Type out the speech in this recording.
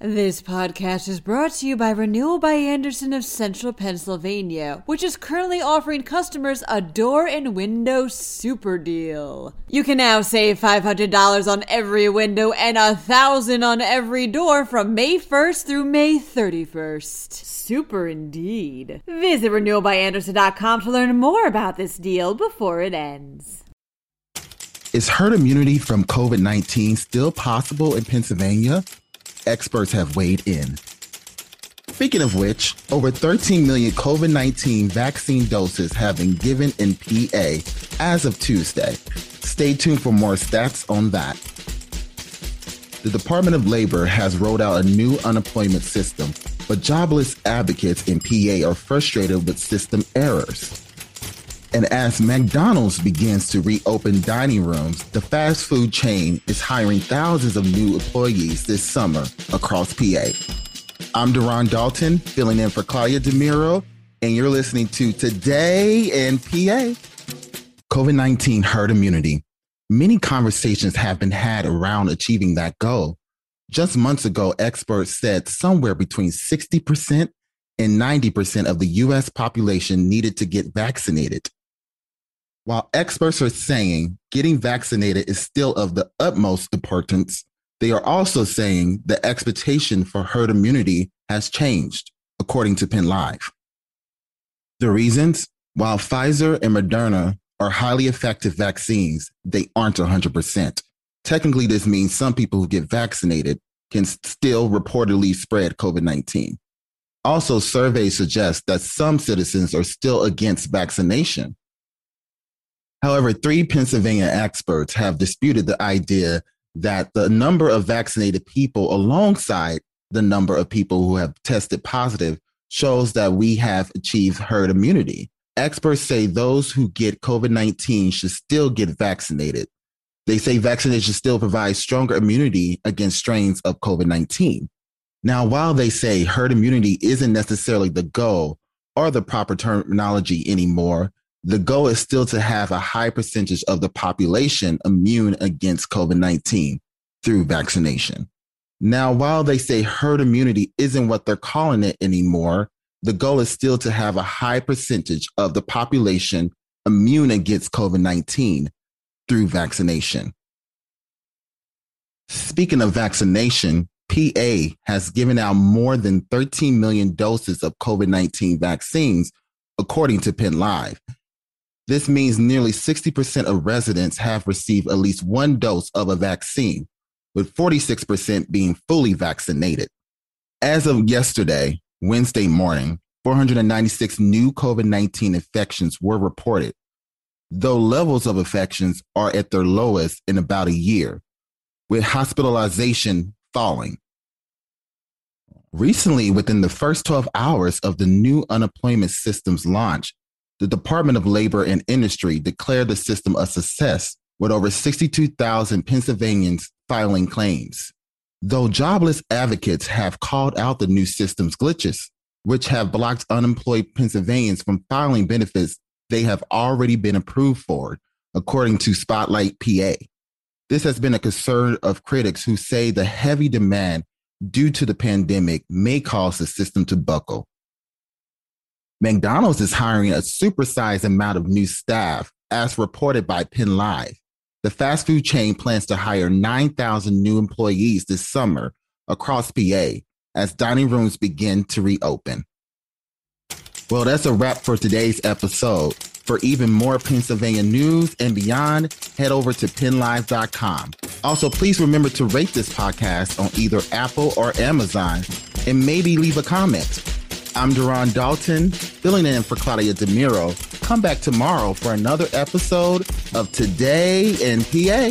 This podcast is brought to you by Renewal by Andersen of Central Pennsylvania, which is currently offering customers a door and window super deal. You can now save $500 on every window and 1,000 on every door from May 1st through May 31st. Super indeed. Visit renewalbyandersen.com to learn more about this deal before it ends. Is herd immunity from COVID 19 still possible in Pennsylvania? Experts have weighed in. Speaking of which, over 13 million COVID 19 vaccine doses have been given in PA as of Tuesday. Stay tuned for more stats on that. The Department of Labor has rolled out a new unemployment system, but jobless advocates in PA are frustrated with system errors. And as McDonald's begins to reopen dining rooms, the fast food chain is hiring thousands of new employees this summer across PA. I'm Deron Dalton, filling in for Claudia DeMiro, and you're listening to Today in PA. COVID 19 herd immunity. Many conversations have been had around achieving that goal. Just months ago, experts said somewhere between 60% and 90% of the US population needed to get vaccinated. While experts are saying getting vaccinated is still of the utmost importance, they are also saying the expectation for herd immunity has changed, according to Penn Live. The reasons? While Pfizer and Moderna are highly effective vaccines, they aren't 100%. Technically, this means some people who get vaccinated can still reportedly spread COVID 19. Also, surveys suggest that some citizens are still against vaccination, However, three Pennsylvania experts have disputed the idea that the number of vaccinated people alongside the number of people who have tested positive shows that we have achieved herd immunity. Experts say those who get COVID 19 should still get vaccinated. They say vaccination still provides stronger immunity against strains of COVID 19. Now, while they say herd immunity isn't necessarily the goal or the proper terminology anymore, the goal is still to have a high percentage of the population immune against COVID 19 through vaccination. Now, while they say herd immunity isn't what they're calling it anymore, the goal is still to have a high percentage of the population immune against COVID 19 through vaccination. Speaking of vaccination, PA has given out more than 13 million doses of COVID 19 vaccines, according to Penn Live. This means nearly 60% of residents have received at least one dose of a vaccine, with 46% being fully vaccinated. As of yesterday, Wednesday morning, 496 new COVID 19 infections were reported, though levels of infections are at their lowest in about a year, with hospitalization falling. Recently, within the first 12 hours of the new unemployment system's launch, the Department of Labor and Industry declared the system a success with over 62,000 Pennsylvanians filing claims. Though jobless advocates have called out the new system's glitches, which have blocked unemployed Pennsylvanians from filing benefits they have already been approved for, according to Spotlight PA. This has been a concern of critics who say the heavy demand due to the pandemic may cause the system to buckle. McDonald's is hiring a supersized amount of new staff, as reported by Penn Live. The fast food chain plans to hire 9,000 new employees this summer across PA as dining rooms begin to reopen. Well, that's a wrap for today's episode. For even more Pennsylvania news and beyond, head over to pennlive.com. Also, please remember to rate this podcast on either Apple or Amazon and maybe leave a comment. I'm Deron Dalton, filling in for Claudia DeMiro. Come back tomorrow for another episode of Today in PA.